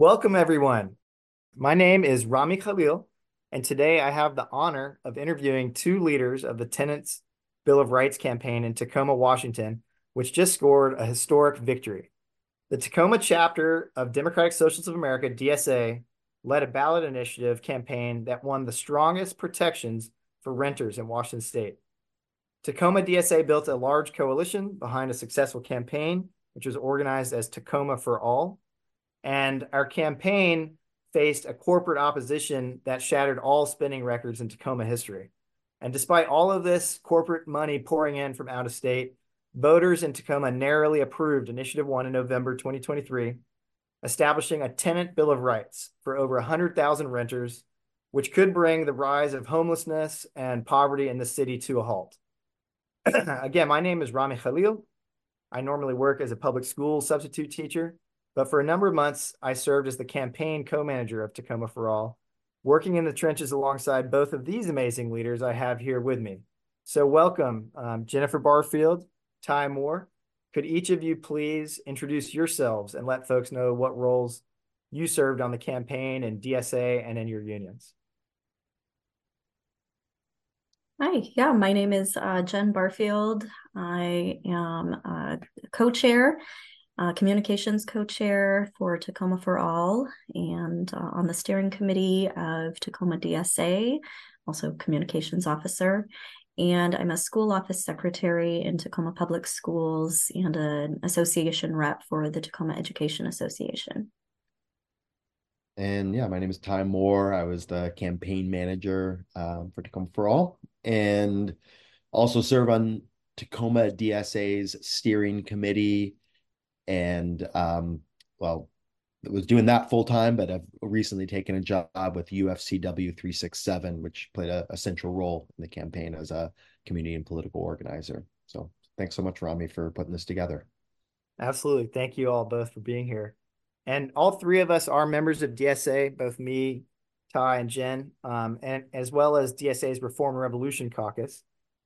Welcome, everyone. My name is Rami Khalil, and today I have the honor of interviewing two leaders of the Tenants Bill of Rights campaign in Tacoma, Washington, which just scored a historic victory. The Tacoma chapter of Democratic Socialists of America, DSA, led a ballot initiative campaign that won the strongest protections for renters in Washington state. Tacoma DSA built a large coalition behind a successful campaign, which was organized as Tacoma for All. And our campaign faced a corporate opposition that shattered all spending records in Tacoma history. And despite all of this corporate money pouring in from out of state, voters in Tacoma narrowly approved Initiative 1 in November 2023, establishing a tenant bill of rights for over 100,000 renters, which could bring the rise of homelessness and poverty in the city to a halt. Again, my name is Rami Khalil. I normally work as a public school substitute teacher, but for a number of months, I served as the campaign co manager of Tacoma for All, working in the trenches alongside both of these amazing leaders I have here with me. So, welcome, um, Jennifer Barfield, Ty Moore. Could each of you please introduce yourselves and let folks know what roles you served on the campaign in DSA and in your unions? Hi, yeah, my name is uh, Jen Barfield. I am a co-chair, uh, communications co-chair for Tacoma for All, and uh, on the steering committee of Tacoma DSA, also communications officer. And I'm a school office secretary in Tacoma Public Schools and an association rep for the Tacoma Education Association. And yeah, my name is Ty Moore. I was the campaign manager um, for Tacoma for All and also serve on Tacoma DSA's steering committee. And um, well, was doing that full time, but I've recently taken a job with UFCW 367, which played a, a, central role in the campaign as a community and political organizer. So thanks so much, Rami, for putting this together. Absolutely. Thank you all both for being here. And all three of us are members of DSA, both me, Ty, and Jen, um, and as well as DSA's Reform and Revolution Caucus.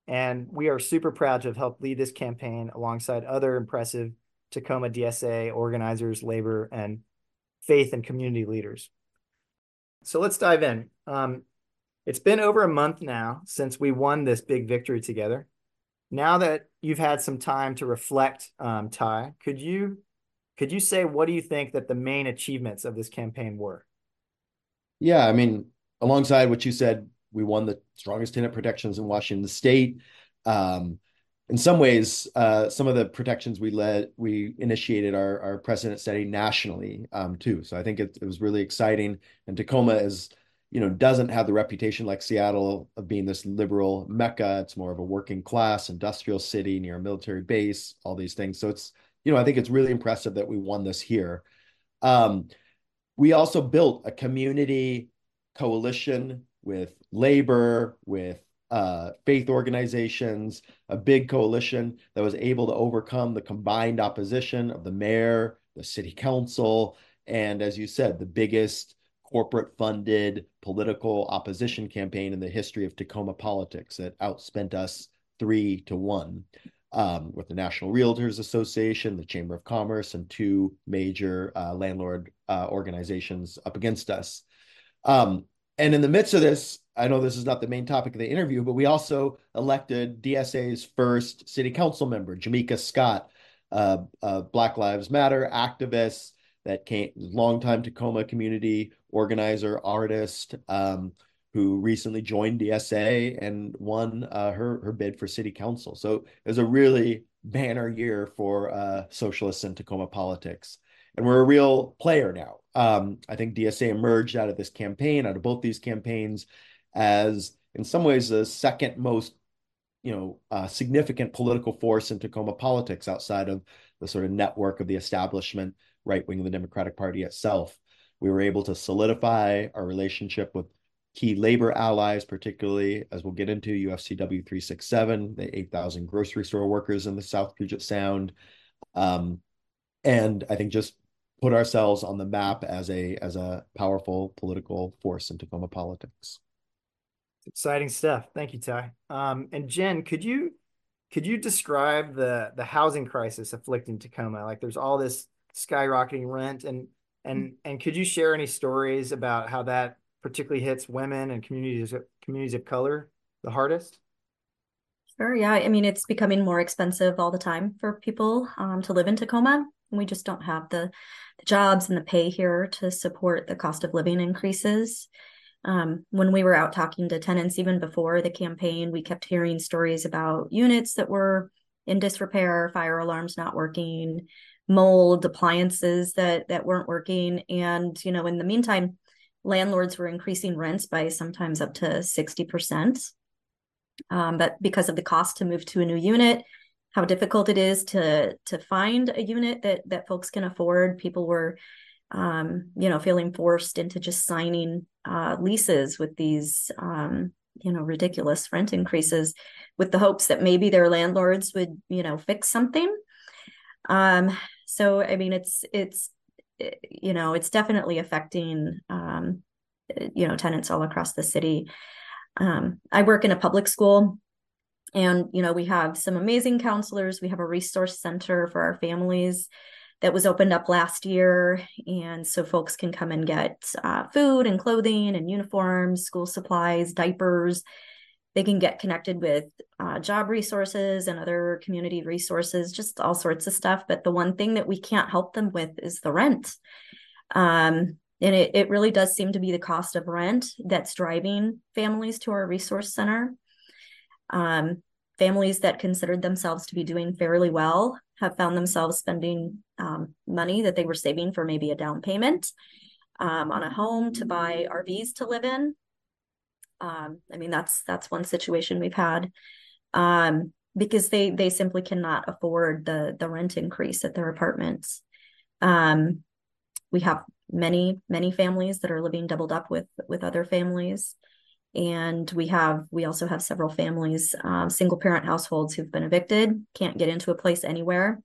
And we are super proud to have helped lead this campaign alongside other impressive Tacoma DSA organizers, labor, and faith and community leaders. So let's dive in. Um, it's been over a month now since we won this big victory together. Now that you've had some time to reflect, um, Ty, could you could you say what do you think that the main achievements of this campaign were? Yeah, I mean, alongside what you said, we won the strongest tenant protections in Washington State. Um, in some ways, uh, some of the protections we led, we initiated our, our precedent setting nationally um, too. So I think it, it was really exciting. And Tacoma is, you know, doesn't have the reputation like Seattle of being this liberal mecca. It's more of a working class industrial city near a military base, all these things. So it's you know, I think it's really impressive that we won this here. Um, we also built a community coalition with labor, with uh, faith organizations, a big coalition that was able to overcome the combined opposition of the mayor, the city council, and as you said, the biggest corporate funded political opposition campaign in the history of Tacoma politics that outspent us three to one um, with the National Realtors Association, the Chamber of Commerce, and two major uh, landlord uh, organizations up against us. Um, and in the midst of this, I know this is not the main topic of the interview, but we also elected DSA's first city council member, Jamika Scott, uh, Black Lives Matter activist that came, longtime Tacoma community organizer, artist, um, who recently joined DSA and won uh, her her bid for city council. So it was a really banner year for uh, socialists in Tacoma politics, and we're a real player now. Um, I think DSA emerged out of this campaign, out of both these campaigns, as in some ways the second most you know uh, significant political force in Tacoma politics outside of the sort of network of the establishment right wing of the Democratic Party itself. We were able to solidify our relationship with key labor allies, particularly as we'll get into UFCW 367, the 8,000 grocery store workers in the South Puget Sound. Um, and I think just put ourselves on the map as a as a powerful political force in Tacoma politics. Exciting stuff. Thank you, Ty. Um, and Jen, could you could you describe the the housing crisis afflicting Tacoma? Like, there's all this skyrocketing rent, and And and could you share any stories about how that particularly hits women and communities communities of color the hardest? Sure. Yeah. I mean, it's becoming more expensive all the time for people um, to live in Tacoma. We just don't have the, the, jobs and the pay here to support the cost of living increases. Um, when we were out talking to tenants, even before the campaign, we kept hearing stories about units that were in disrepair, fire alarms not working, mold, appliances that that weren't working, and you know, in the meantime, landlords were increasing rents by sometimes up to sixty percent um, but because of the cost to move to a new unit how difficult it is to to find a unit that that folks can afford. People were um, you know feeling forced into just signing uh, leases with these um, you know ridiculous rent increases with the hopes that maybe their landlords would you know fix something. Um so i mean it's it's you know it's definitely affecting um you know tenants all across the city. Um, I work in a public school and you know we have some amazing counselors. We have a resource center for our families that was opened up last year. And so folks can come and get uh, food and clothing and uniforms school supplies diapers. They can get connected with uh, job resources and other community resources just all sorts of stuff. But the one thing that we can't help them with is the rent. Um, and it, it really does seem to be the cost of rent that's driving families to our resource center. Um, families that considered themselves to be doing fairly well have found themselves spending um, money that they were saving for maybe a down payment um, on a home to buy RVs to live in. Um, I mean, that's that's one situation we've had um, because they they simply cannot afford the the rent increase at their apartments. Um, we have many many families that are living doubled up with with other families and we have we also have several families um, single parent households who've been evicted can't get into a place anywhere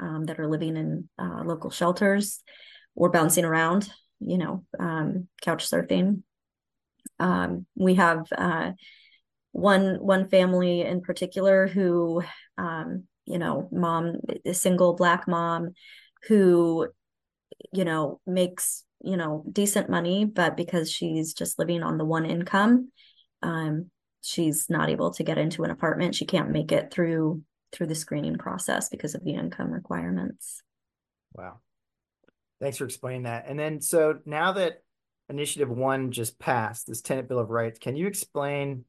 um, that are living in uh, local shelters or bouncing around you know um, couch surfing. Um, we have uh, one one family in particular who um, you know mom a single black mom who you know, makes, you know, decent money, but because she's just living on the one income, um, she's not able to get into an apartment. She can't make it through through the screening process because of the income requirements. Wow. Thanks for explaining that. And then so now that initiative one just passed, this tenant bill of rights, can you explain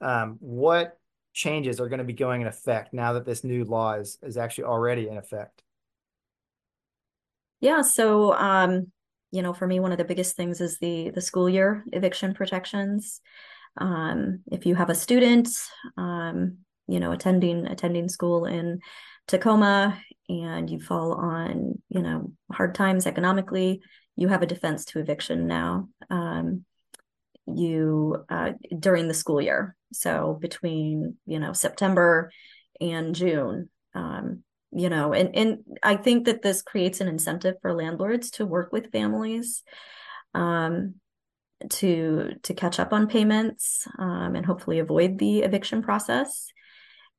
um, what changes are going to be going in effect now that this new law is, is actually already in effect? Yeah, so um, you know, for me, one of the biggest things is the the school year eviction protections. Um, if you have a student, um, you know, attending attending school in Tacoma and you fall on, you know, hard times economically, you have a defense to eviction now. Um, you uh, during the school year, so between you know September and June, um, you know and and i think that this creates an incentive for landlords to work with families um, to to catch up on payments um, and hopefully avoid the eviction process.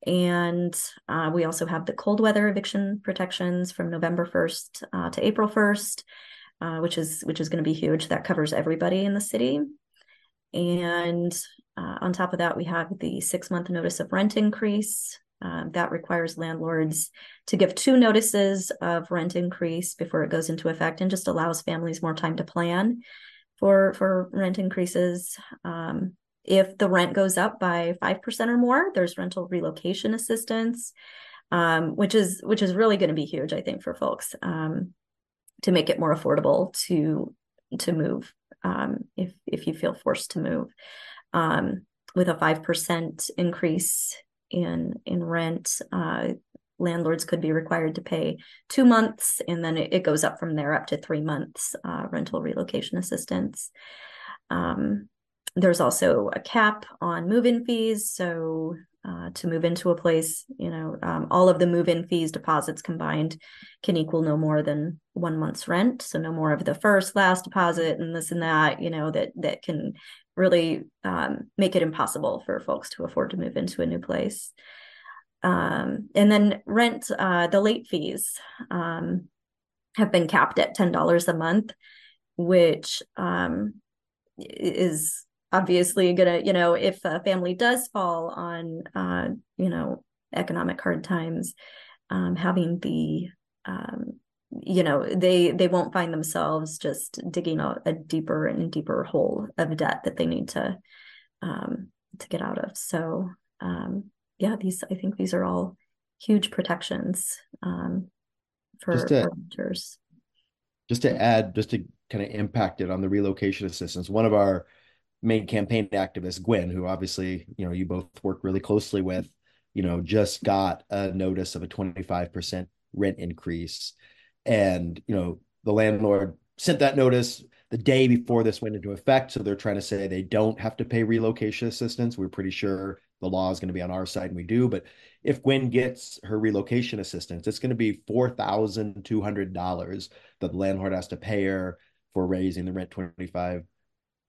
And uh, we also have the cold weather eviction protections from november 1st uh, to april 1st uh, which is which is going to be huge. That covers everybody in the city. And uh, on top of that we have the six month notice of rent increase um, that requires landlords to give two notices of rent increase before it goes into effect and just allows families more time to plan for for rent increases. Um, if the rent goes up by 5% or more, there's rental relocation assistance, um, which is which is really going to be huge, I think, for folks um, to make it more affordable to to move um, if if you feel forced to move. Um, with a 5% increase in in rent uh, landlords could be required to pay two months and then it, it goes up from there up to three months uh, rental relocation assistance. Um, there's also a cap on move-in fees so uh, to move into a place you know um, all of the move-in fees deposits combined can equal no more than one month's rent. So no more of the first last deposit and this and that you know that that can really um, make it impossible for folks to afford to move into a new place. Um, and then rent, uh, the late fees. Um, have been capped at $10 a month, which um, is obviously gonna, you know, if a family does fall on, uh, you know, economic hard times, um, having the, um, you know, they they won't find themselves just digging a, a deeper and deeper hole of debt that they need to um, to get out of. So um, yeah, these I think these are all huge protections um, for, just to, for renters. Just to add, just to kind of impact it on the relocation assistance, one of our main campaign activists, Gwen, who obviously you know you both work really closely with, you know, just got a notice of a twenty five percent rent increase, and you know the landlord sent that notice the day before this went into effect. So they're trying to say they don't have to pay relocation assistance. We're pretty sure the law is going to be on our side and we do. But if Gwen gets her relocation assistance, it's going to be $4,200 that the landlord has to pay her for raising the rent 25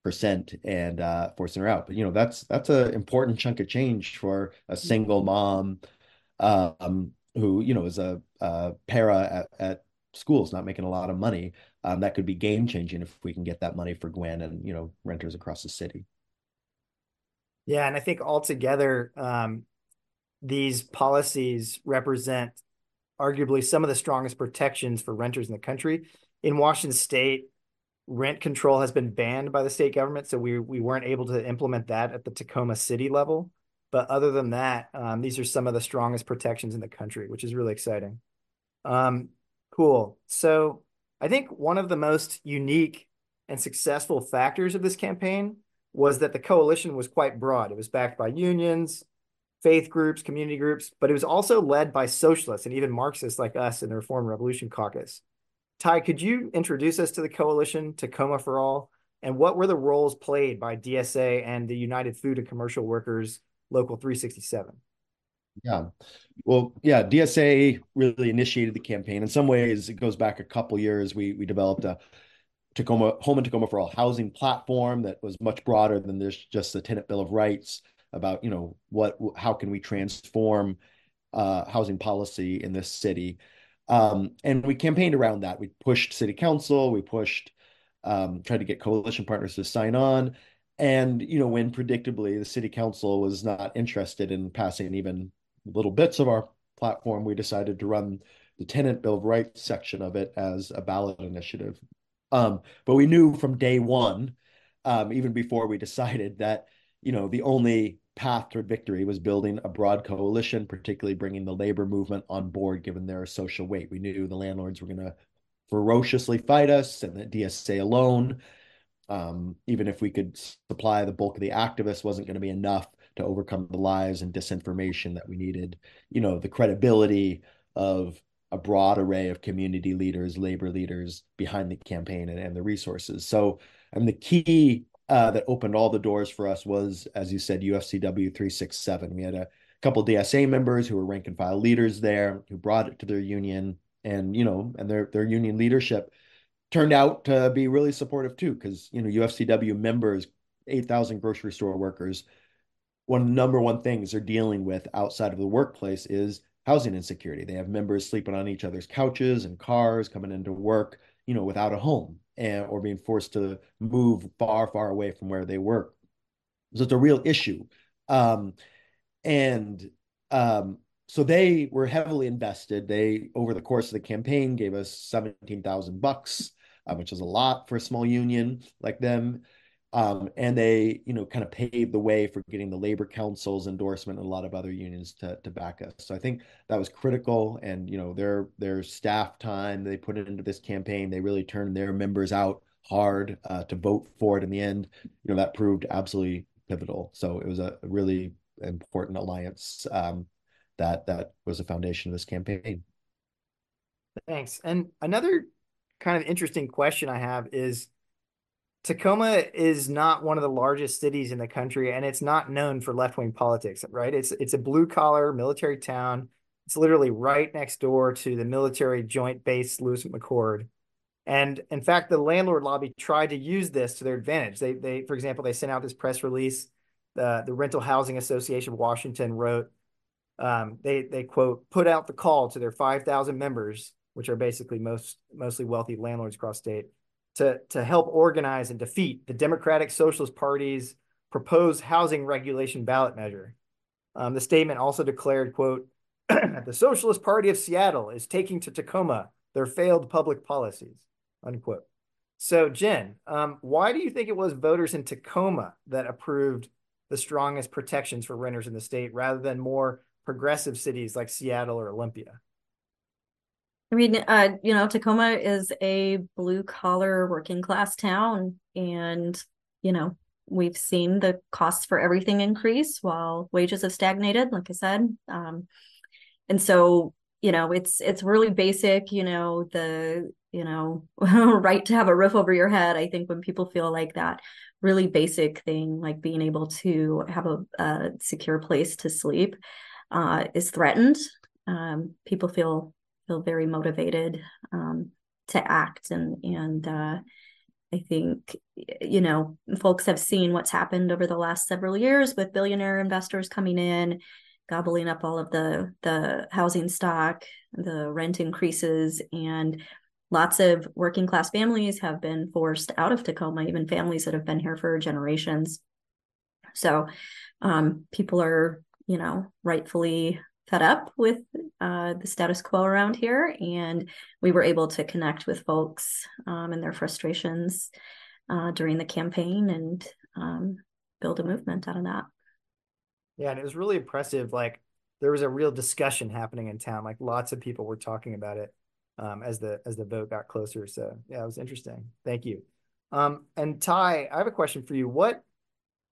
percent and uh, forcing her out. But you know that's that's an important chunk of change for a single mom um, who you know is a, a para at, at schools not making a lot of money um, that could be game changing if we can get that money for Gwen and you know renters across the city. Yeah, and I think altogether, um, these policies represent arguably some of the strongest protections for renters in the country. In Washington State, rent control has been banned by the state government, so we we weren't able to implement that at the Tacoma City level. But other than that, um, these are some of the strongest protections in the country, which is really exciting. Um, cool. So I think one of the most unique and successful factors of this campaign was that the coalition was quite broad. It was backed by unions, faith groups, community groups, but it was also led by socialists and even Marxists like us in the Reform Revolution Caucus. Ty, could you introduce us to the coalition, Tacoma for All, and what were the roles played by DSA and the United Food and Commercial Workers Local 367? Yeah. Well, yeah, DSA really initiated the campaign. In some ways, it goes back a couple years. We we developed a Tacoma Home and Tacoma for All housing platform that was much broader than just the tenant bill of rights about you know what how can we transform uh, housing policy in this city. Um, and we campaigned around that. We pushed city council, we pushed, um, tried to get coalition partners to sign on. And, you know, when predictably the city council was not interested in passing even little bits of our platform, we decided to run the tenant bill of rights section of it as a ballot initiative. Um, but we knew from day one, um, even before we decided that, you know, the only path toward victory was building a broad coalition, particularly bringing the labor movement on board, given their social weight. We knew the landlords were going to ferociously fight us, and that DSA alone, um, even if we could supply the bulk of the activists, wasn't going to be enough to overcome the lies and disinformation that we needed. You know, the credibility of a broad array of community leaders, labor leaders behind the campaign and, and the resources. So, and the key uh, that opened all the doors for us was, as you said, UFCW 367. We had a couple DSA members who were rank and file leaders there who brought it to their union and, you know, and their, their union leadership turned out to be really supportive too, because, you know, UFCW members, 8,000 grocery store workers one of the number one things they're dealing with outside of the workplace is housing insecurity. They have members sleeping on each other's couches and cars, coming into work, you know, without a home and or being forced to move far, far away from where they work. So it's a real issue. Um, and um, so they were heavily invested. They, over the course of the campaign, gave us 17,000 bucks, uh, which is a lot for a small union like them. Um, and they, you know, kind of paved the way for getting the labor council's endorsement and a lot of other unions to to back us. So I think that was critical. And you know, their their staff time they put into this campaign, they really turned their members out hard uh, to vote for it. In the end, you know, that proved absolutely pivotal. So it was a really important alliance um, that that was the foundation of this campaign. Thanks. And another kind of interesting question I have is Tacoma is not one of the largest cities in the country, and it's not known for left wing politics, right? It's it's a blue collar military town. It's literally right next door to the military joint base Lewis McChord. And in fact, the landlord lobby tried to use this to their advantage. They they, for example, they sent out this press release. The the Rental Housing Association of Washington wrote, um, they they quote put out the call to their five thousand members which are basically most mostly wealthy landlords across state, to to help organize and defeat the Democratic Socialist Party's proposed housing regulation ballot measure. Um, the statement also declared, "quote The Socialist Party of Seattle is taking to Tacoma their failed public policies." Unquote. So, Jen, um, why do you think it was voters in Tacoma that approved the strongest protections for renters in the state rather than more progressive cities like Seattle or Olympia? I mean, uh, you know, Tacoma is a blue collar working class town. And, you know, we've seen the costs for everything increase while wages have stagnated, like I said. Um, and so, you know, it's it's really basic, you know, the you know right to have a roof over your head i think when people feel like that really basic thing like being able to have a, a secure place to sleep uh, is threatened um, people feel feel very motivated um, to act and and uh, i think you know folks have seen what's happened over the last several years with billionaire investors coming in gobbling up all of the the housing stock the rent increases and lots of working class families have been forced out of Tacoma, even families that have been here for generations. So um, people are, you know, rightfully fed up with uh, the status quo around here. And we were able to connect with folks um, and their frustrations uh, during the campaign and um, build a movement out of that. Yeah, and it was really impressive. Like there was a real discussion happening in town. Like lots of people were talking about it um, as the as the vote got closer. So yeah, it was interesting. Thank you. Um, and Ty, I have a question for you. What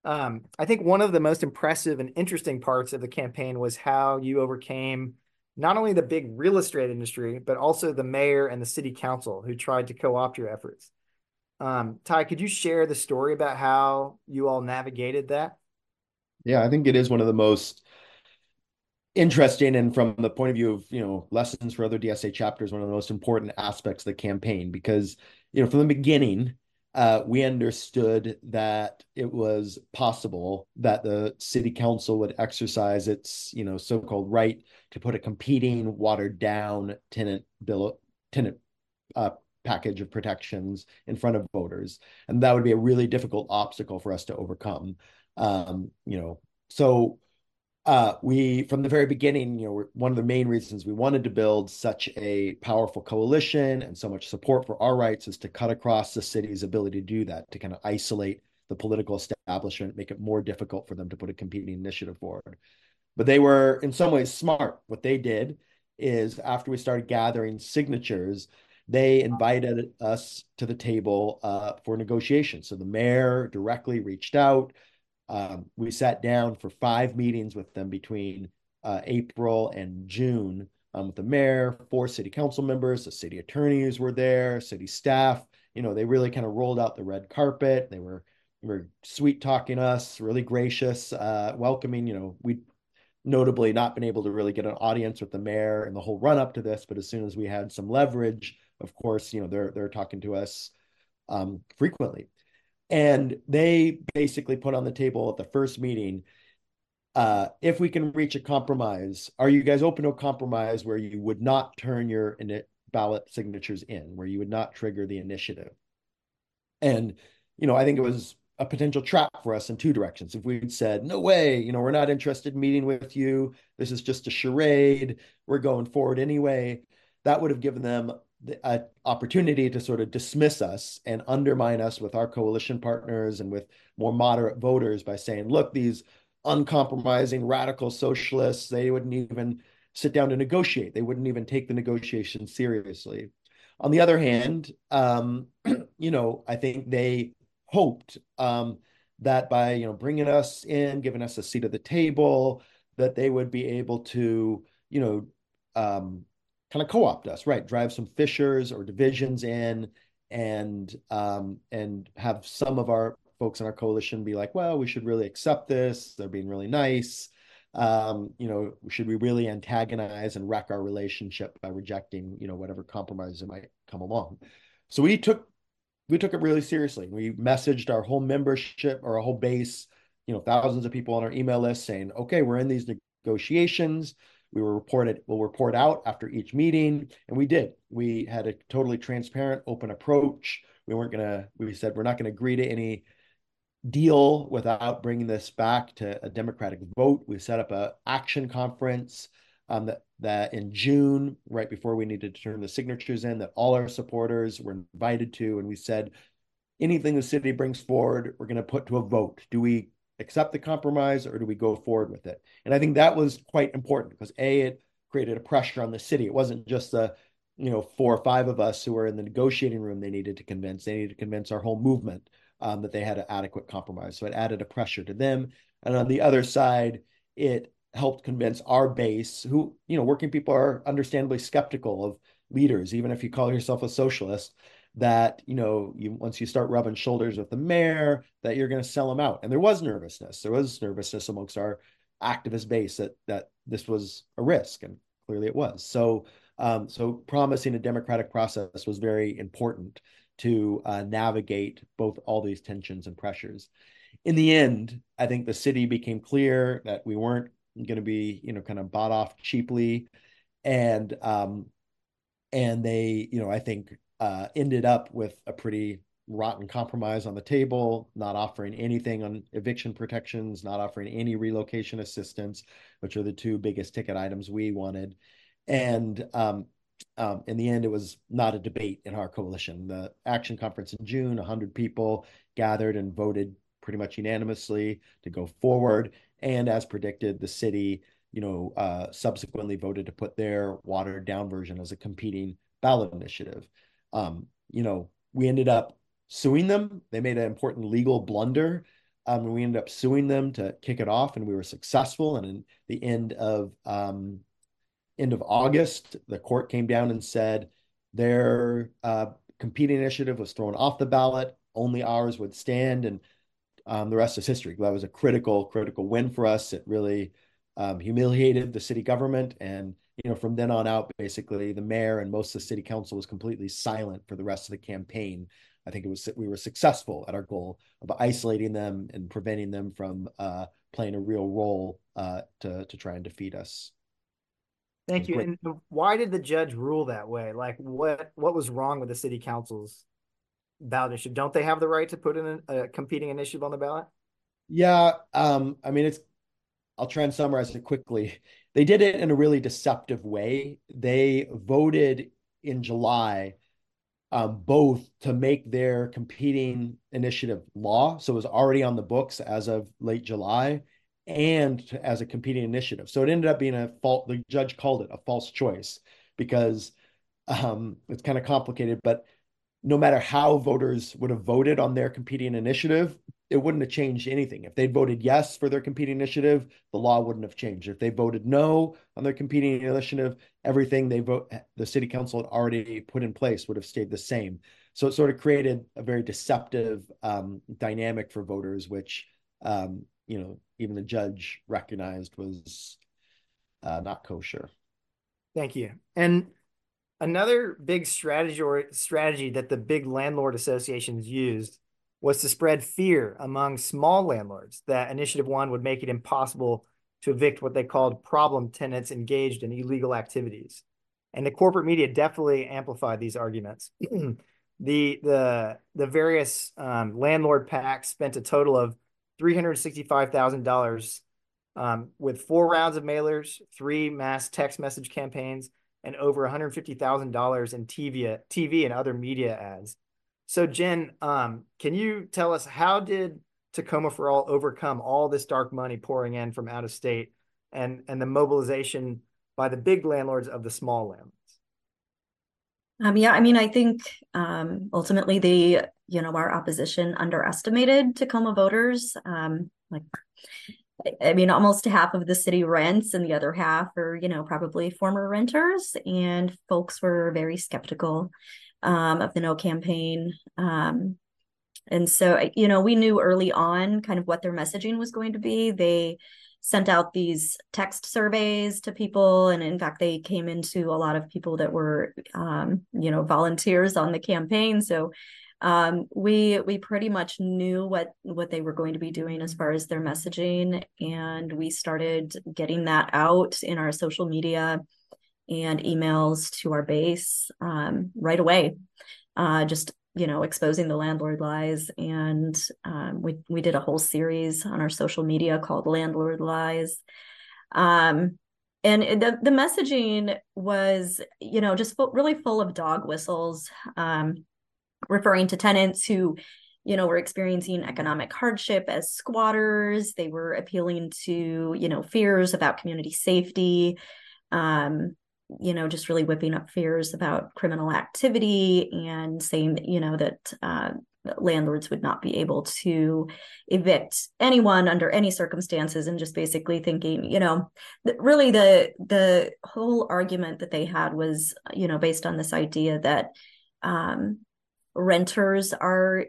um, I think one of the most impressive and interesting parts of the campaign was how you overcame not only the big real estate industry, but also the mayor and the city council who tried to co-opt your efforts. Um, Ty, could you share the story about how you all navigated that? Yeah, I think it is one of the most interesting and from the point of view of you know lessons for other dsa chapters one of the most important aspects of the campaign because you know from the beginning uh, we understood that it was possible that the city council would exercise its you know so-called right to put a competing watered down tenant bill tenant uh, package of protections in front of voters. And that would be a really difficult obstacle for us to overcome. Um, you know so uh, we from the very beginning, you know, one of the main reasons we wanted to build such a powerful coalition and so much support for our rights is to cut across the city's ability to do that, to kind of isolate the political establishment, make it more difficult for them to put a competing initiative forward. But they were in some ways smart. What they did is after we started gathering signatures, they invited us to the table uh, for negotiations. So the mayor directly reached out. Um, we sat down for five meetings with them between uh, April and June um, with the mayor, four city council members, the city attorneys were there, city staff. You know, they really kind of rolled out the red carpet. They were were sweet talking us, really gracious, uh, welcoming. You know, we notably not been able to really get an audience with the mayor and the whole run up to this, but as soon as we had some leverage, of course, you know, they're they're talking to us um, frequently. And they basically put on the table at the first meeting uh, if we can reach a compromise, are you guys open to a compromise where you would not turn your ballot signatures in, where you would not trigger the initiative? And, you know, I think it was a potential trap for us in two directions. If we'd said, no way, you know, we're not interested in meeting with you, this is just a charade, we're going forward anyway, that would have given them an opportunity to sort of dismiss us and undermine us with our coalition partners and with more moderate voters by saying, look, these uncompromising radical socialists, they wouldn't even sit down to negotiate. They wouldn't even take the negotiation seriously. On the other hand, um, you know, I think they hoped um, that by you know bringing us in, giving us a seat at the table, that they would be able to you know um, kind of co-opt us, right? Drive some fissures or divisions in and um, and have some of our folks in our coalition be like, well, we should really accept this. They're being really nice. Um, you know, should we really antagonize and wreck our relationship by rejecting, you know, whatever compromises that might come along? So we took we took it really seriously. We messaged our whole membership or our whole base, you know, thousands of people on our email list saying, okay, we're in these negotiations we were reported, we'll report out after each meeting. And we did. We had a totally transparent, open approach. We weren't going to, we said, we're not going to agree to any deal without bringing this back to a democratic vote. We set up a action conference um, that, that in June, right before we needed to turn the signatures in, that all our supporters were invited to. And we said, anything the city brings forward, we're going to put to a vote. Do we accept the compromise or do we go forward with it? And I think that was quite important because A, it created a pressure on the city. It wasn't just the, you know, four or five of us who were in the negotiating room they needed to convince. They needed to convince our whole movement um, that they had an adequate compromise. So it added a pressure to them. And on the other side, it helped convince our base, who, you know, working people are understandably skeptical of leaders, even if you call yourself a socialist, that you know you once you start rubbing shoulders with the mayor that you're going to sell them out. And there was nervousness. There was nervousness amongst our activist base that that this was a risk and clearly it was. So um, so promising a democratic process was very important to uh, navigate both all these tensions and pressures. In the end i think the city became clear that we weren't going to be you know kind of bought off cheaply. And um and they you know i think uh, ended up with a pretty rotten compromise on the table, not offering anything on eviction protections, not offering any relocation assistance, which are the two biggest ticket items we wanted. And um, um, in the end, it was not a debate in our coalition. The action conference in June, 100 people gathered and voted pretty much unanimously to go forward. And as predicted, the city, you know, uh, subsequently voted to put their watered down version as a competing ballot initiative. Um, you know, we ended up suing them. They made an important legal blunder. Um, and we ended up suing them to kick it off, and we were successful. And in the end of um, end of August, the court came down and said their uh, competing initiative was thrown off the ballot. Only ours would stand, and um, the rest is history. That was a critical, critical win for us. It really um, humiliated the city government, and you know, from then on out, basically, the mayor and most of the city council was completely silent for the rest of the campaign. I think it was we were successful at our goal of isolating them and preventing them from uh, playing a real role uh, to to try and defeat us. Thank you. And why did the judge rule that way? Like, what what was wrong with the city council's ballot issue? Don't they have the right to put in a, a competing initiative on the ballot? Yeah, um, I mean, it's. I'll try and summarize it quickly they did it in a really deceptive way. They voted in July um, both to make their competing initiative law, so it was already on the books as of late July, and to, as a competing initiative. So it ended up being a fault. The judge called it a false choice because um, it's kind of complicated. But no matter how voters would have voted on their competing initiative, it wouldn't have changed anything. If they'd voted yes for their competing initiative, the law wouldn't have changed. If they voted no on their competing initiative, everything they vote the city council had already put in place would have stayed the same. So it sort of created a very deceptive um, dynamic for voters, which um, you know even the judge recognized was uh, not kosher. Thank you. And another big strategy or strategy that the big landlord associations used was to spread fear among small landlords that Initiative One would make it impossible to evict what they called problem tenants engaged in illegal activities. And the corporate media definitely amplified these arguments. the the the various um, landlord PACs spent a total of three hundred sixty five thousand um, dollars with four rounds of mailers, three mass text message campaigns, and over one hundred fifty thousand dollars in TV TV and other media ads. So Jen, um, can you tell us how did Tacoma for All overcome all this dark money pouring in from out of state and and the mobilization by the big landlords of the small landlords? Um, yeah, I mean, I think um, ultimately the you know, our opposition underestimated Tacoma voters. Um, like, I mean, almost half of the city rents, and the other half are, you know, probably former renters, and folks were very skeptical um, of the No campaign. Um, and so, you know, we knew early on kind of what their messaging was going to be. They sent out these text surveys to people. And in fact, they came into a lot of people that were, um, you know, volunteers on the campaign. So um, we we pretty much knew what what they were going to be doing as far as their messaging, and we started getting that out in our social media and emails to our base um, right away. Uh, just you know, exposing the landlord lies, and um, we we did a whole series on our social media called Landlord Lies. Um, and the the messaging was, you know, just really full of dog whistles, um, referring to tenants who you know were experiencing economic hardship as squatters they were appealing to you know fears about community safety um, you know, just really whipping up fears about criminal activity and saying you know, that uh, landlords would not be able to evict anyone under any circumstances and just basically thinking you know really the the whole argument that they had was you know based on this idea that um, renters are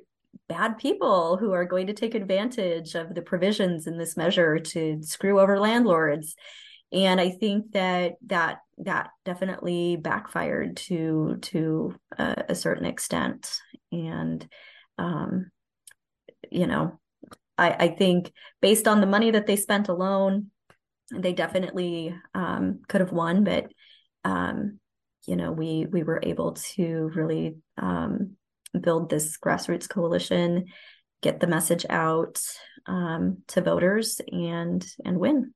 bad people who are going to take advantage of the provisions in this measure to screw over landlords and i think that that that definitely backfired to to a, certain extent. And um you know i i think based on the money that they spent alone they definitely um could have won. But um you know we we were able to really um build this grassroots coalition get the message out um, to voters and and win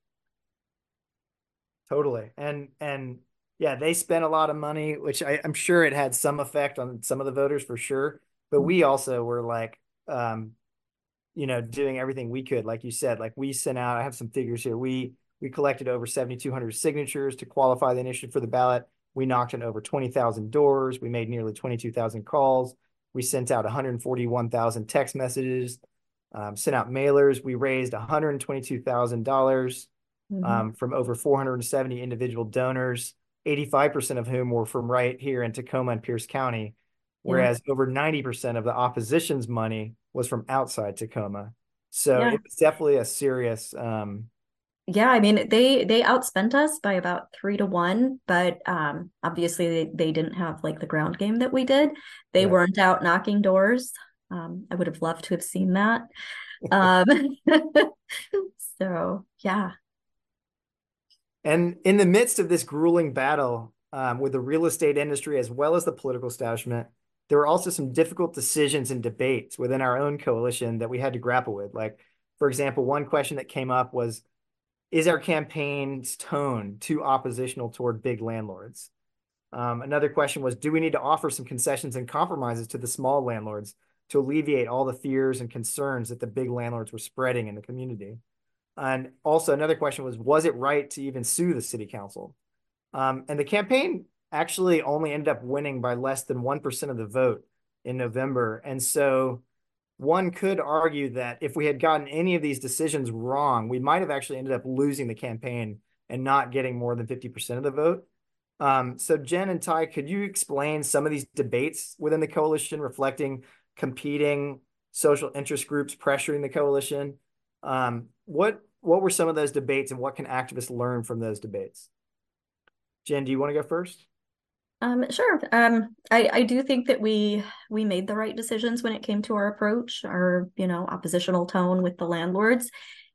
Totally. And and yeah, they spent a lot of money, which I, am sure it had some effect on some of the voters for sure. But we also were like um, you know, doing everything we could. Like you said, like we sent out, I have some figures here. We we collected over 7,200 signatures to qualify the initiative for the ballot. We knocked on over 20,000 doors. We made nearly 22,000 calls. We sent out 141,000 text messages, um, sent out mailers. We raised $122,000 mm-hmm. um, from over 470 individual donors, 85% of whom were from right here in Tacoma and Pierce County, whereas yeah. over 90% of the opposition's money was from outside Tacoma. So yeah. it was definitely a serious. Um, yeah, I mean they they outspent us by about three to one, but um, obviously they, they didn't have like the ground game that we did. They yeah. weren't out knocking doors. Um, I would have loved to have seen that. um, so yeah, and in the midst of this grueling battle um, with the real estate industry as well as the political establishment, there were also some difficult decisions and debates within our own coalition that we had to grapple with. Like, for example, one question that came up was Is our campaign's tone too oppositional toward big landlords? Um, another question was Do we need to offer some concessions and compromises to the small landlords to alleviate all the fears and concerns that the big landlords were spreading in the community? And also another question was, was it right to even sue the city council? Um, and the campaign actually only ended up winning by less than 1% of the vote in November. And so one could argue that if we had gotten any of these decisions wrong, we might have actually ended up losing the campaign and not getting more than 50% of the vote. Um, so Jen and Ty, could you explain some of these debates within the coalition reflecting competing social interest groups pressuring the coalition? Um, what what were some of those debates and what can activists learn from those debates? Jen, do you want to go first? Um, sure. Um, I, I do think that we we made the right decisions when it came to our approach, our you know oppositional tone with the landlords.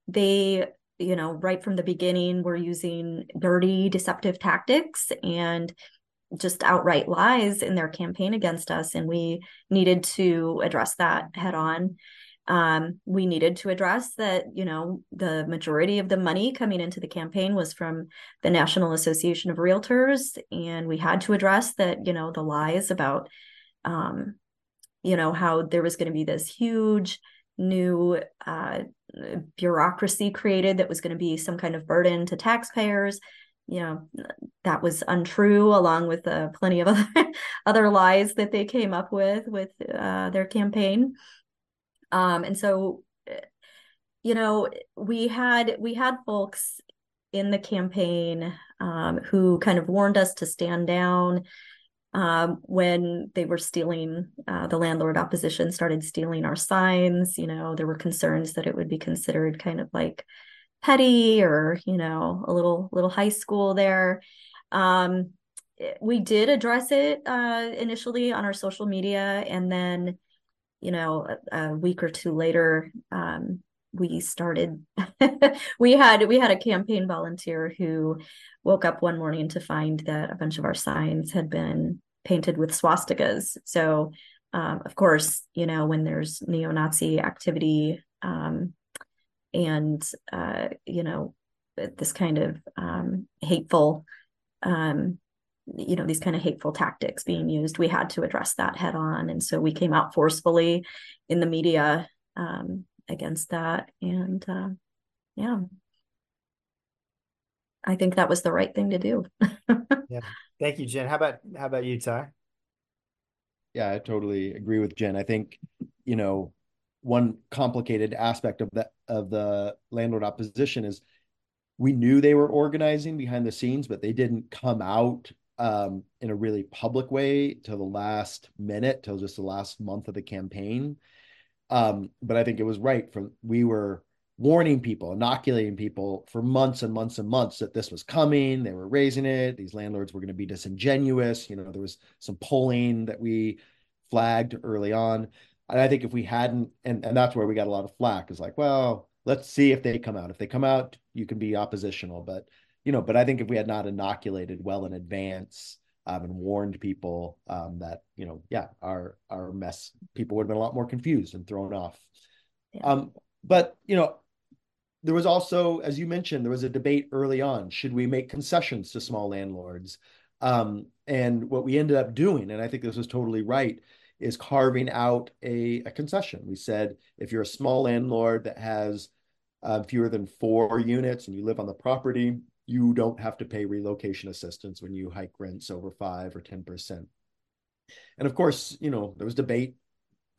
They you know right from the beginning were using dirty, deceptive tactics and just outright lies in their campaign against us, and we needed to address that head on um, we needed to address that you know the majority of the money coming into the campaign was from the national association of realtors and we had to address that you know the lies about um, you know how there was going to be this huge new uh, bureaucracy created that was going to be some kind of burden to taxpayers. You know that was untrue along with uh, plenty of other, other lies that they came up with with uh, their campaign um, and so you know we had we had folks in the campaign um, who kind of warned us to stand down um, when they were stealing uh, the landlord opposition started stealing our signs. You know there were concerns that it would be considered kind of like petty or you know a little little high school there. Um, we did address it uh, initially on our social media and then you know, a, a, week or two later, um, we started we had we had a campaign volunteer who woke up one morning to find that a bunch of our signs had been painted with swastikas. So um, of course you know when there's neo-nazi activity um, and uh, you know this kind of um, hateful um, you know these kind of hateful tactics being used we had to address that head on and so we came out forcefully in the media um, against that and uh, yeah. I think that was the right thing to do. Yeah. Thank you jen. How about how about you ty? Yeah i totally agree with jen. I think you know one complicated aspect of the of the landlord opposition is we knew they were organizing behind the scenes but they didn't come out um, in a really public way till the last minute till just the last month of the campaign um, but I think it was right from we were warning people, inoculating people for months and months and months that this was coming. They were raising it. These landlords were going to be disingenuous. You know, there was some polling that we flagged early on. And I think if we hadn't, and, and that's where we got a lot of flack is like, well, let's see if they come out. If they come out, you can be oppositional. But, you know, but I think if we had not inoculated well in advance, um, and warned people um, that you know, yeah, our our mess people would have been a lot more confused and thrown off. Yeah. Um, but you know, there was also, as you mentioned, there was a debate early on: should we make concessions to small landlords? Um, and what we ended up doing, and I think this was totally right, is carving out a, a concession. We said if you're a small landlord that has uh, fewer than four units and you live on the property, you don't have to pay relocation assistance when you hike rents over five or 10%. And of course, you know, there was debate.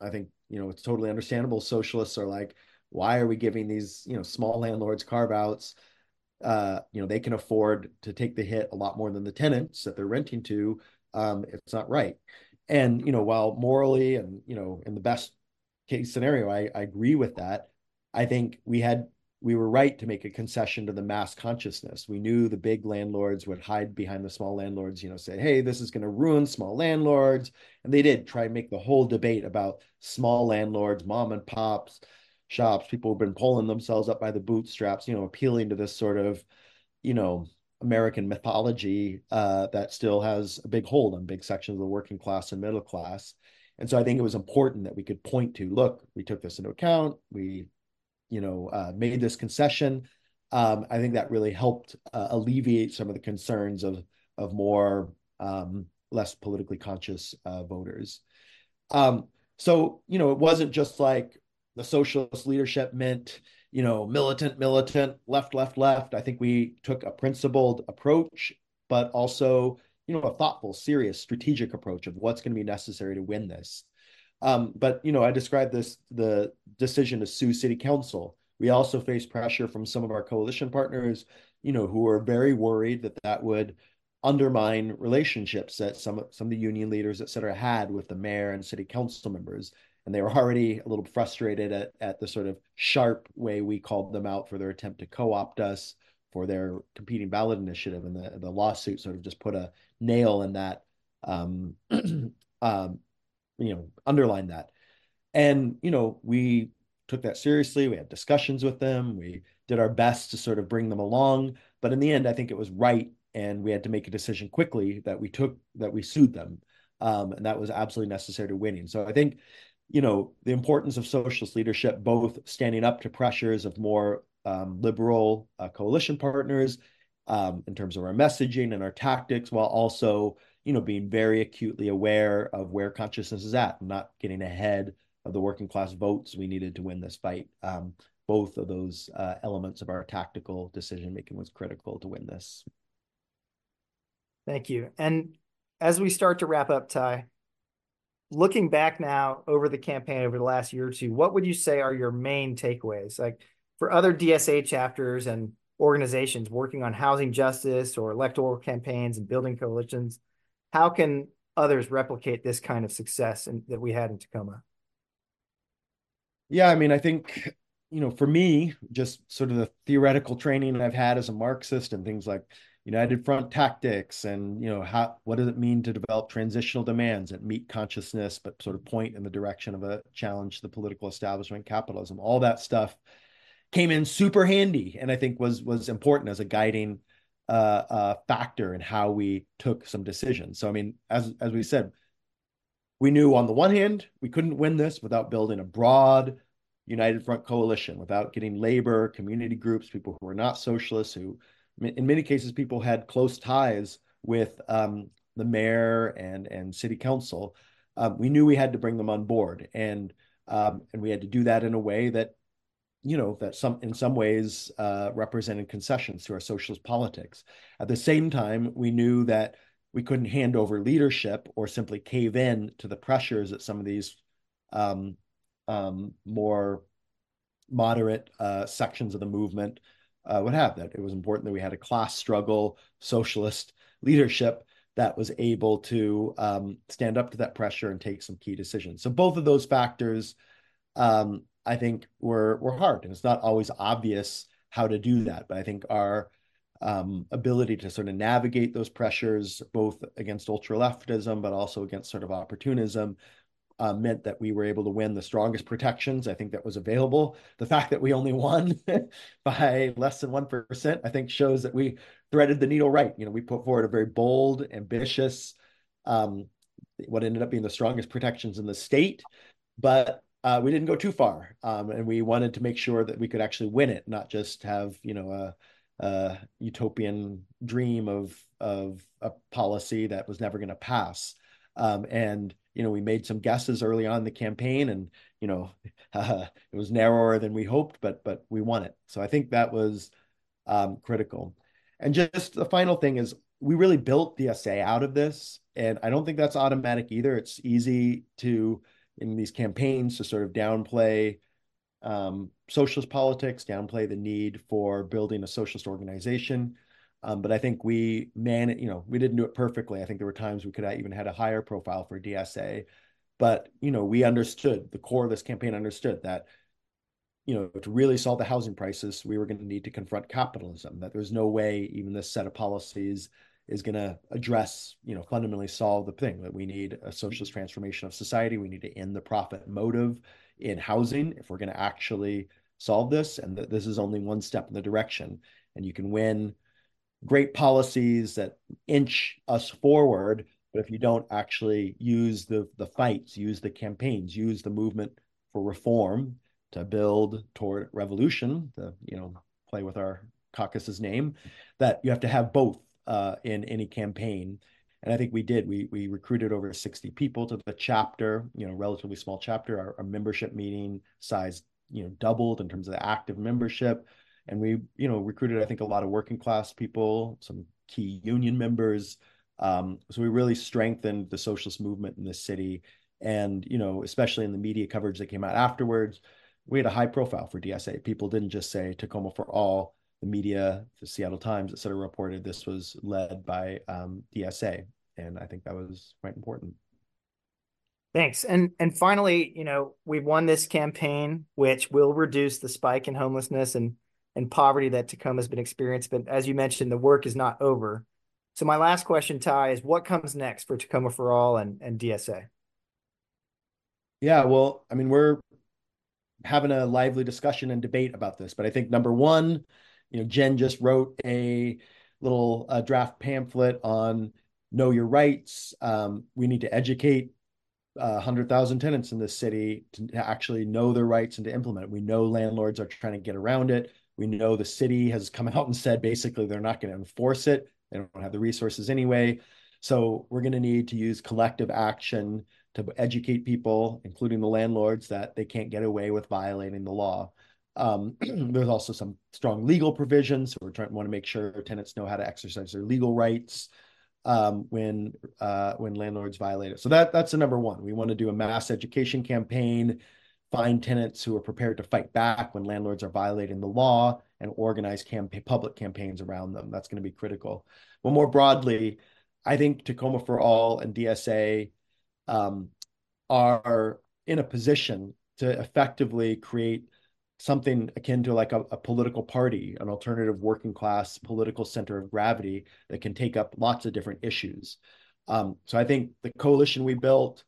I think, you know, it's totally understandable. Socialists are like, why are we giving these, you know, small landlords carve outs? Uh, you know, they can afford to take the hit a lot more than the tenants that they're renting to. Um, it's not right. And, you know, while morally and, you know, in the best case scenario, I, I agree with that. I think we had we were right to make a concession to the mass consciousness. We knew the big landlords would hide behind the small landlords, you know, say, hey, this is going to ruin small landlords. And they did try and make the whole debate about small landlords, mom and pops, shops, people who've been pulling themselves up by the bootstraps, you know, appealing to this sort of, you know, American mythology uh, that still has a big hold on big sections of the working class and middle class. And so I think it was important that we could point to, look, we took this into account. We you know, uh, made this concession. Um, I think that really helped uh, alleviate some of the concerns of of more um, less politically conscious uh, voters. Um, so you know, it wasn't just like the socialist leadership meant you know militant, militant, left, left, left. I think we took a principled approach, but also you know a thoughtful, serious, strategic approach of what's going to be necessary to win this. Um, but you know, I described this the decision to sue city council. We also faced pressure from some of our coalition partners, you know, who were very worried that that would undermine relationships that some some of the union leaders, et cetera, had with the mayor and city council members. And they were already a little frustrated at, at the sort of sharp way we called them out for their attempt to co-opt us for their competing ballot initiative. And the, the lawsuit sort of just put a nail in that um, um, you know underline that. And you know we took that seriously. We had discussions with them. We did our best to sort of bring them along. But in the end i think it was right and we had to make a decision quickly that we took that we sued them. Um, and that was absolutely necessary to winning. So i think you know the importance of socialist leadership both standing up to pressures of more um, liberal uh, coalition partners um, in terms of our messaging and our tactics while also you know, being very acutely aware of where consciousness is at, not getting ahead of the working class votes we needed to win this fight. Um, both of those uh, elements of our tactical decision making was critical to win this. Thank you. And as we start to wrap up, Ty, looking back now over the campaign over the last year or two, what would you say are your main takeaways? Like for other DSA chapters and organizations working on housing justice or electoral campaigns and building coalitions, how can others replicate this kind of success in, that we had in Tacoma? Yeah, I mean, I think you know, for me, just sort of the theoretical training I've had as a Marxist and things like United Front tactics and you know how what does it mean to develop transitional demands that meet consciousness but sort of point in the direction of a challenge to the political establishment capitalism all that stuff came in super handy and I think was was important as a guiding uh, uh, factor in how we took some decisions so I mean as as we said we knew on the one hand we couldn't win this without building a broad united front coalition without getting labor community groups people who were not socialists who in many cases, people had close ties with um, the mayor and and city council. Um, we knew we had to bring them on board, and um, and we had to do that in a way that, you know, that some in some ways uh, represented concessions to our socialist politics. At the same time, we knew that we couldn't hand over leadership or simply cave in to the pressures that some of these um, um, more moderate uh, sections of the movement uh, would have that. It was important that we had a class struggle, socialist leadership that was able to um, stand up to that pressure and take some key decisions. So both of those factors, um, I think, were were hard, and it's not always obvious how to do that. But I think our um, ability to sort of navigate those pressures, both against ultra leftism, but also against sort of opportunism, uh, meant that we were able to win the strongest protections I think that was available. The fact that we only won by less than 1%, I think shows that we threaded the needle right. You know, we put forward a very bold, ambitious, um, what ended up being the strongest protections in the state, but uh, we didn't go too far. Um, and we wanted to make sure that we could actually win it, not just have, you know, a, a utopian dream of, of a policy that was never going to pass. Um, and you know, we made some guesses early on the campaign, and you know, uh, it was narrower than we hoped, but but we won it. So I think that was um, critical. And just the final thing is, we really built the DSA out of this, and I don't think that's automatic either. It's easy to in these campaigns to sort of downplay um, socialist politics, downplay the need for building a socialist organization. Um, but I think we man, you know, we didn't do it perfectly. I think there were times we could have even had a higher profile for DSA, but you know, we understood the core of this campaign understood that, you know, to really solve the housing crisis, we were going to need to confront capitalism. That there's no way even this set of policies is going to address, you know, fundamentally solve the thing that we need a socialist transformation of society. We need to end the profit motive in housing if we're going to actually solve this, and that this is only one step in the direction. And you can win great policies that inch us forward but if you don't actually use the the fights use the campaigns use the movement for reform to build toward revolution the you know play with our caucus's name that you have to have both uh, in any campaign. And i think we did. We we recruited over 60 people to the chapter you know relatively small chapter. Our, our membership meeting size you know doubled in terms of the active membership. And we you know recruited i think a lot of working class people some key union members. Um, so we really strengthened the socialist movement in the city. And you know especially in the media coverage that came out afterwards we had a high profile for dsa people didn't just say tacoma for all the media the seattle times et cetera reported this was led by um, dsa and i think that was quite important Thanks. And and finally, you know, we've won this campaign, which will reduce the spike in homelessness and and poverty that Tacoma has been experienced. But as you mentioned, the work is not over. So my last question, Ty, is what comes next for Tacoma for All and, and DSA? Yeah, well, I mean, we're having a lively discussion and debate about this, but I think number one, you know, Jen just wrote a little uh, draft pamphlet on know your rights. Um, we need to educate uh, 100,000 tenants in this city to, actually know their rights and to implement it. We know landlords are trying to get around it. We know the city has come out and said basically they're not going to enforce it. They don't have the resources anyway. So we're going to need to use collective action to educate people, including the landlords, that they can't get away with violating the law. Um, there's also some strong legal provisions. So we're trying to want to make sure tenants know how to exercise their legal rights um, when uh, when landlords violate it. So that that's the number one. We want to do a mass education campaign find tenants who are prepared to fight back when landlords are violating the law and organize campaign, public campaigns around them. That's going to be critical. But more broadly, I think Tacoma for All and DSA um, are in a position to effectively create something akin to like a, a, political party, an alternative working class political center of gravity that can take up lots of different issues. Um, so I think the coalition we built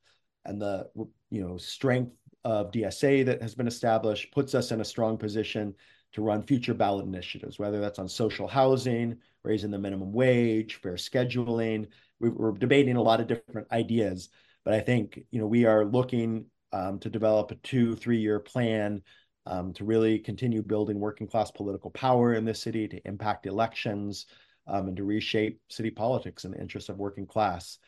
and the you know strength of DSA that has been established puts us in a strong position to run future ballot initiatives, whether that's on social housing, raising the minimum wage, fair scheduling. We're debating a lot of different ideas, but I think you know we are looking um, to develop a two, three-year plan um, to really continue building working class political power in this city, to impact elections, um, and to reshape city politics in the interest of working class.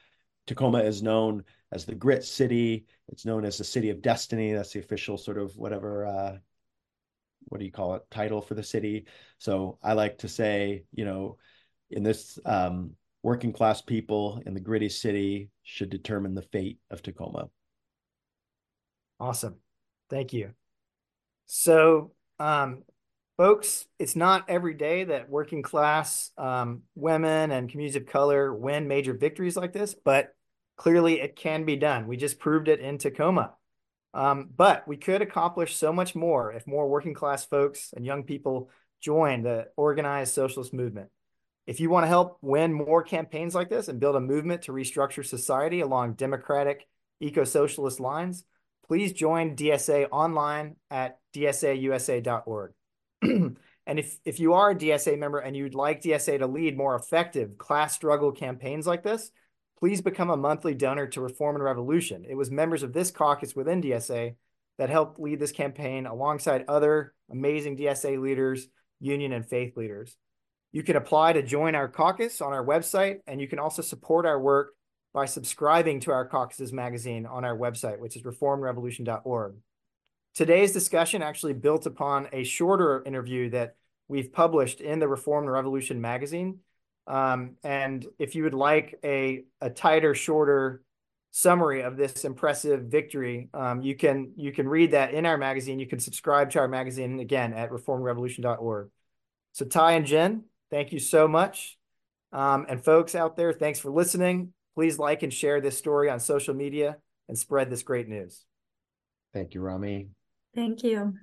Tacoma is known as the grit city. It's known as the city of destiny. That's the official sort of whatever uh, what do you call it title for the city. So I like to say, you know, in this um, working class people in the gritty city should determine the fate of Tacoma. Awesome. Thank you. So, um, folks, it's not every day that working class um, women and communities of color win major victories like this, but clearly it can be done. We just proved it in Tacoma. Um, but we could accomplish so much more if more working class folks and young people join the organized socialist movement. If you want to help win more campaigns like this and build a movement to restructure society along democratic, eco socialist lines, please join DSA online at dsausa.org. and if, if you are a DSA member and you'd like DSA to lead more effective class struggle campaigns like this, please become a monthly donor to Reform and Revolution. It was members of this caucus within DSA that helped lead this campaign alongside other amazing DSA leaders, union and faith leaders. You can apply to join our caucus on our website, and you can also support our work by subscribing to our caucus's magazine on our website, which is reformrevolution.org. Today's discussion actually built upon a shorter interview that we've published in the Reform Revolution magazine um, and if you would like a, a tighter, shorter summary of this impressive victory, um, you can you can read that in our magazine. You can subscribe to our magazine again at reformrevolution.org. So Ty and Jen, thank you so much. Um, and folks out there, thanks for listening. Please like and share this story on social media and spread this great news. Thank you, Rami. Thank you.